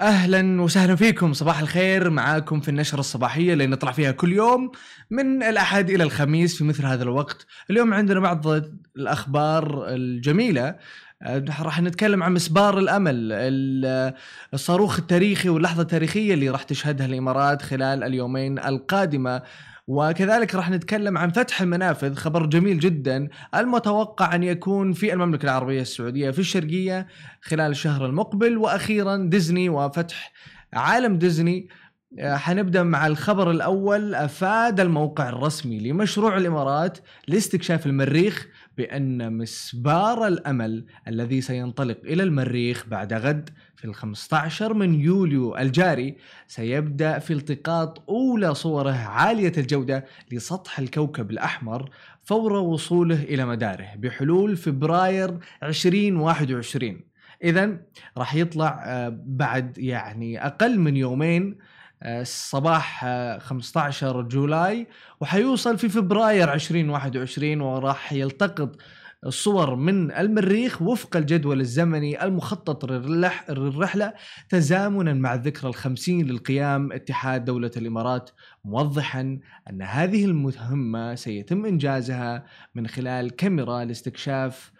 أهلا وسهلا فيكم. صباح الخير معاكم في النشرة الصباحية اللي نطلع فيها كل يوم من الأحد إلى الخميس في مثل هذا الوقت. اليوم عندنا بعض الأخبار الجميلة. آه، راح نتكلم عن مسبار الأمل ال- الصاروخ التاريخي واللحظة التاريخية اللي راح تشهدها الإمارات خلال اليومين القادمة. وكذلك راح نتكلم عن فتح المنافذ خبر جميل جدا. المتوقع أن يكون في المملكة العربية السعودية في الشرقية خلال الشهر المقبل وأخيرا ديزني وفتح عالم ديزني. حنبدأ مع الخبر الأول أفاد الموقع الرسمي لمشروع الإمارات لاستكشاف المريخ بأن مسبار الأمل الذي سينطلق إلى المريخ بعد غد في ال 15 من يوليو الجاري سيبدأ في التقاط أولى صوره عالية الجودة لسطح الكوكب الأحمر فور وصوله إلى مداره بحلول فبراير 2021 اذا راح يطلع آه، بعد يعني أقل من يومين آه، صباح آه، 15 جولاي وحيوصل في فبراير 2021 وراح يلتقط الصور من المريخ وفق الجدول الزمني المخطط للرح- للرحلة تزامنا مع الذكرى الخمسين للقيام اتحاد دولة الإمارات موضحا أن هذه المهمة سيتم إنجازها من خلال كاميرا لاستكشاف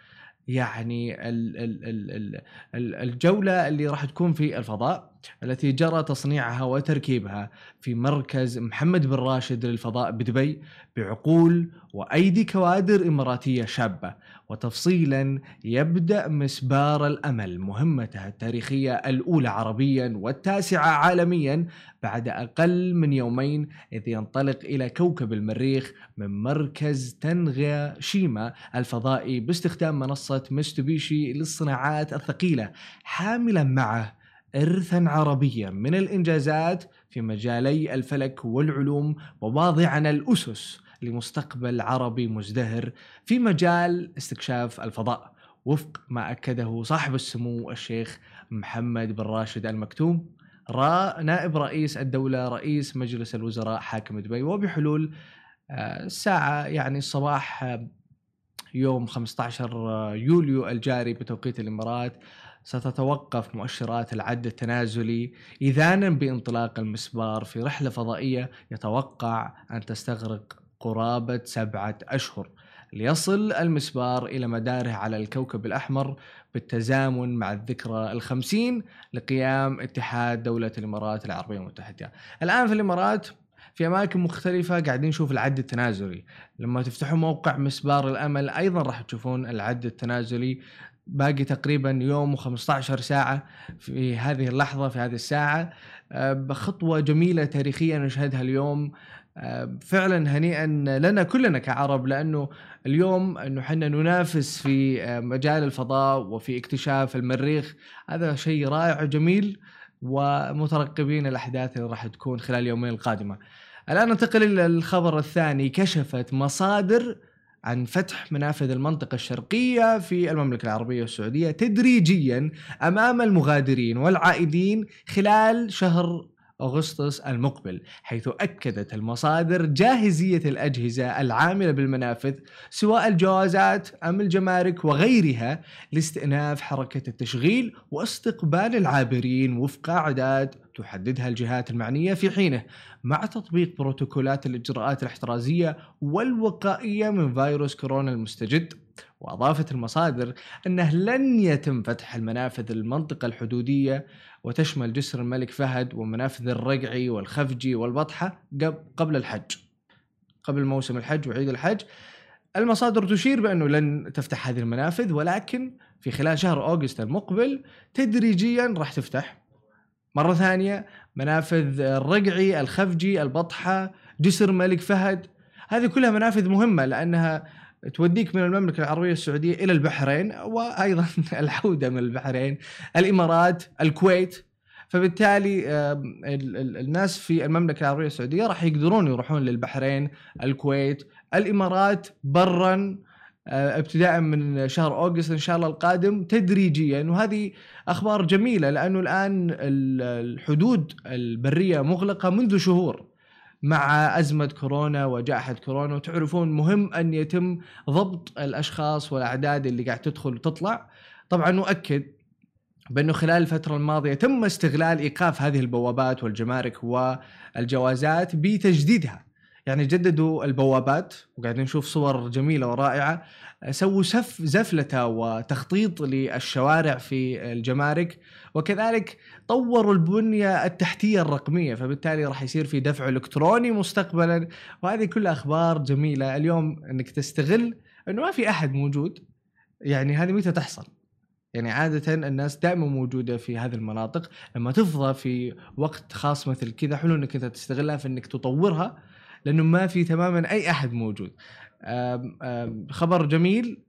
يعني ال ال ال ال ال الجولة اللي راح تكون في الفضاء. التي جرى تصنيعها وتركيبها في مركز محمد بن راشد للفضاء بدبي بعقول وأيدي كوادر إماراتية شابة وتفصيلا يبدأ مسبار الأمل مهمته التاريخييه الأولى عربيا والتاسعة عالميا بعد أقل من يومين إذ ينطلق إلى كوكب المريخ من مركز تنغا شيما الفضائي باستخدام منصة مستوبيشي للصناعات الثقيلة حاملا معه إرثا عربيا من الإنجازات في مجالي الفلك والعلوم وواضعا الأسس لمستقبل عربي مزدهر في مجال استكشاف الفضاء وفق ما أكده صاحب السمو الشيخ محمد بن راشد المكتوم را نائب رئيس الدولة رئيس مجلس الوزراء حاكم دبي وبحلول آه، الساعة يعني الصباح آه، يوم 15 يوليو الجاري بتوقيت الإمارات ستتوقف مؤشرات العد التنازلي إذانا بانطلاق المسبار في رحلة فضائية يتوقع أن تستغرق قرابة سبعة أشهر. ليصل المسبار إلى مداره على الكوكب الأحمر بالتزامن مع الذكرى الخمسين لقيام اتحاد دولة الإمارات العربية المتحدة. الآن في الإمارات في أماكن مختلفة قاعدين نشوف العد التنازلي. لما تفتحوا موقع مسبار الأمل أيضا راح تشوفون العد التنازلي باقي تقريبا يوم و15 ساعة في هذه اللحظة في هذه الساعة. آه، بخطوة جميلة تاريخية نشهدها اليوم. آه، فعلا هنيئا لنا كلنا كعرب لأنه اليوم إنه إحنا ننافس في آه، مجال الفضاء وفي اكتشاف المريخ. هذا شيء رائع وجميل ومترقبين الأحداث اللي راح تكون خلال اليومين القادمة. الآن ننتقل إلى الخبر الثاني كشفت مصادر عن فتح منافذ المنطقة الشرقية في المملكة العربية السعودية تدريجيا أمام المغادرين والعائدين خلال شهر أغسطس المقبل حيث أكدت المصادر جاهزية الأجهزة العاملة بالمنافذ سواء الجوازات أم الجمارك وغيرها لاستئناف حركة التشغيل واستقبال العابرين وفق أعداد تحددها الجهات المعنية في حينه مع تطبيق بروتوكولات الإجراءات الاحترازية والوقائية من فيروس كورونا المستجد. وأضافت المصادر أنه لن يتم فتح المنافذ المنطقة الحدودية وتشمل جسر الملك فهد ومنافذ الرقعي والخفجي والبطحة قب- قبل الحج. قبل موسم الحج وعيد الحج. المصادر تشير بأنه لن تفتح هذه المنافذ ولكن في خلال شهر أوغست المقبل تدريجيا راح تفتح. مرة ثانية منافذ الرقعي الخفجي البطحة جسر الملك فهد. هذه كلها منافذ مهمة لأنها توديك من المملكة العربية السعودية إلى البحرين وأيضا العودة من البحرين الإمارات الكويت. فبالتالي الناس في المملكة العربية السعودية راح يقدرون يروحون للبحرين الكويت الإمارات برا آه، ابتداء من شهر أوغست إن شاء الله القادم تدريجيا. وهذه أخبار جميلة لأنه الآن ال- الحدود البرية مغلقة منذ شهور. مع أزمة كورونا وجائحة كورونا وتعرفون مهم أن يتم ضبط الأشخاص والأعداد اللي قاعد تدخل وتطلع. طبعا نؤكد بأنه خلال الفترة الماضية تم استغلال إيقاف هذه البوابات والجمارك والجوازات بتجديدها. يعني جددوا البوابات وقاعدين نشوف صور جميلة ورائعة. سووا سف زفلته وتخطيط للشوارع في الجمارك وكذلك طوروا البنية التحتية الرقمية فبالتالي راح يصير في دفع إلكتروني مستقبلا. وهذه كلها أخبار جميلة. اليوم إنك تستغل إنه ما في أحد موجود يعني هذه متى تحصل؟ يعني عادة الناس دائما موجودة في هذه المناطق. لما تفضى في وقت خاص مثل كذا حلو إنك أنت تستغلها في إنك تطورها. لأنه ما في تماما أي أحد موجود. خبر جميل.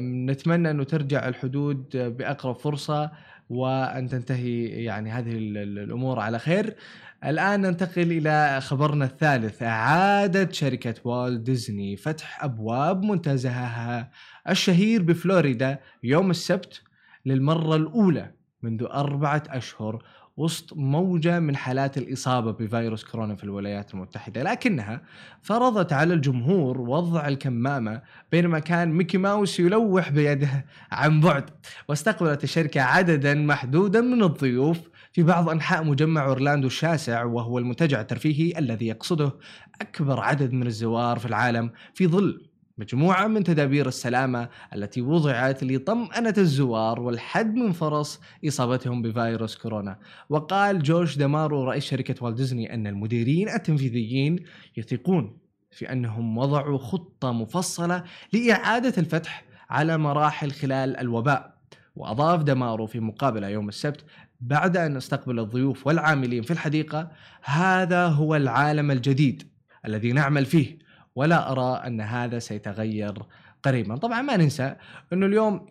نتمنى أنه ترجع الحدود بأقرب فرصة وأن تنتهي يعني هذه الأمور على خير. الآن ننتقل إلى خبرنا الثالث. اعادت شركة والت ديزني فتح أبواب منتزهها الشهير بفلوريدا يوم السبت للمرة الأولى منذ أربعة أشهر وسط موجة من حالات الإصابة بفيروس كورونا في الولايات المتحدة. لكنها فرضت على الجمهور وضع الكمامة بينما كان ميكي ماوس يلوح بيده عن بعد واستقبلت الشركة عددا محدودا من الضيوف في بعض أنحاء مجمع أورلاندو الشاسع وهو المنتجع الترفيهي الذي يقصده أكبر عدد من الزوار في العالم في ظل مجموعة من تدابير السلامة التي وضعت لطمأنة الزوار والحد من فرص إصابتهم بفيروس كورونا. وقال جورج دامارو رئيس شركة والت ديزني أن المديرين التنفيذيين يثقون في أنهم وضعوا خطة مفصلة لإعادة الفتح على مراحل خلال الوباء. وأضاف دامارو في مقابلة يوم السبت بعد أن استقبل الضيوف والعاملين في الحديقة هذا هو العالم الجديد الذي نعمل فيه ولا أرى أن هذا سيتغير قريبا. طبعا ما ننسى إنه اليوم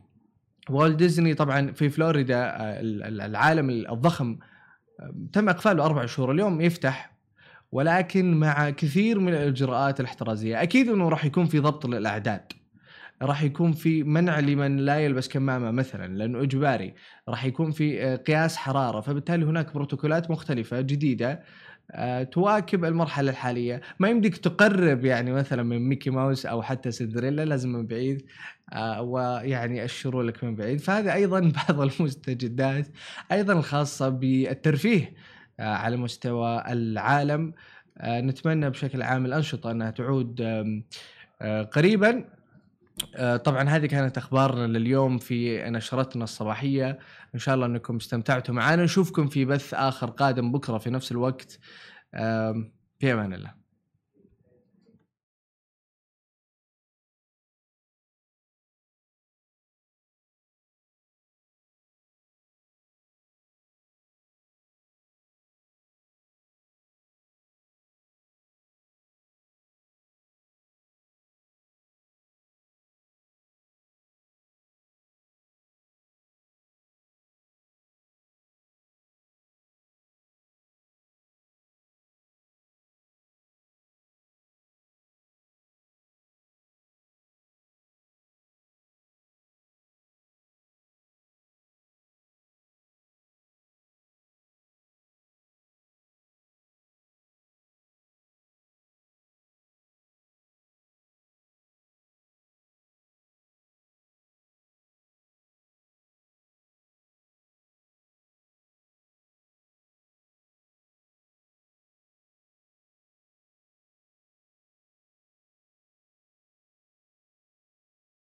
والت ديزني طبعا في فلوريدا آه، العالم الضخم آه، تم إقفاله أربع شهور اليوم يفتح ولكن مع كثير من الإجراءات الاحترازية أكيد إنه راح يكون في ضبط للأعداد. راح يكون في منع لمن لا يلبس كمامة مثلا لأنه إجباري. راح يكون في آه، قياس حرارة فبالتالي هناك بروتوكولات مختلفة جديدة تواكب المرحلة الحالية. ما يمديك تقرب يعني مثلا من ميكي ماوس أو حتى سندريلا لازم من بعيد آه، ويعني اشروا لك من بعيد. فهذا أيضا بعض المستجدات أيضا الخاصة بالترفيه آه، على مستوى العالم. نتمنى بشكل عام الأنشطة أنها تعود قريبا. طبعا هذه كانت أخبارنا لليوم في نشرتنا الصباحية. إن شاء الله أنكم استمتعتوا معنا. نشوفكم في بث آخر قادم بكرة في نفس الوقت. في أمان الله.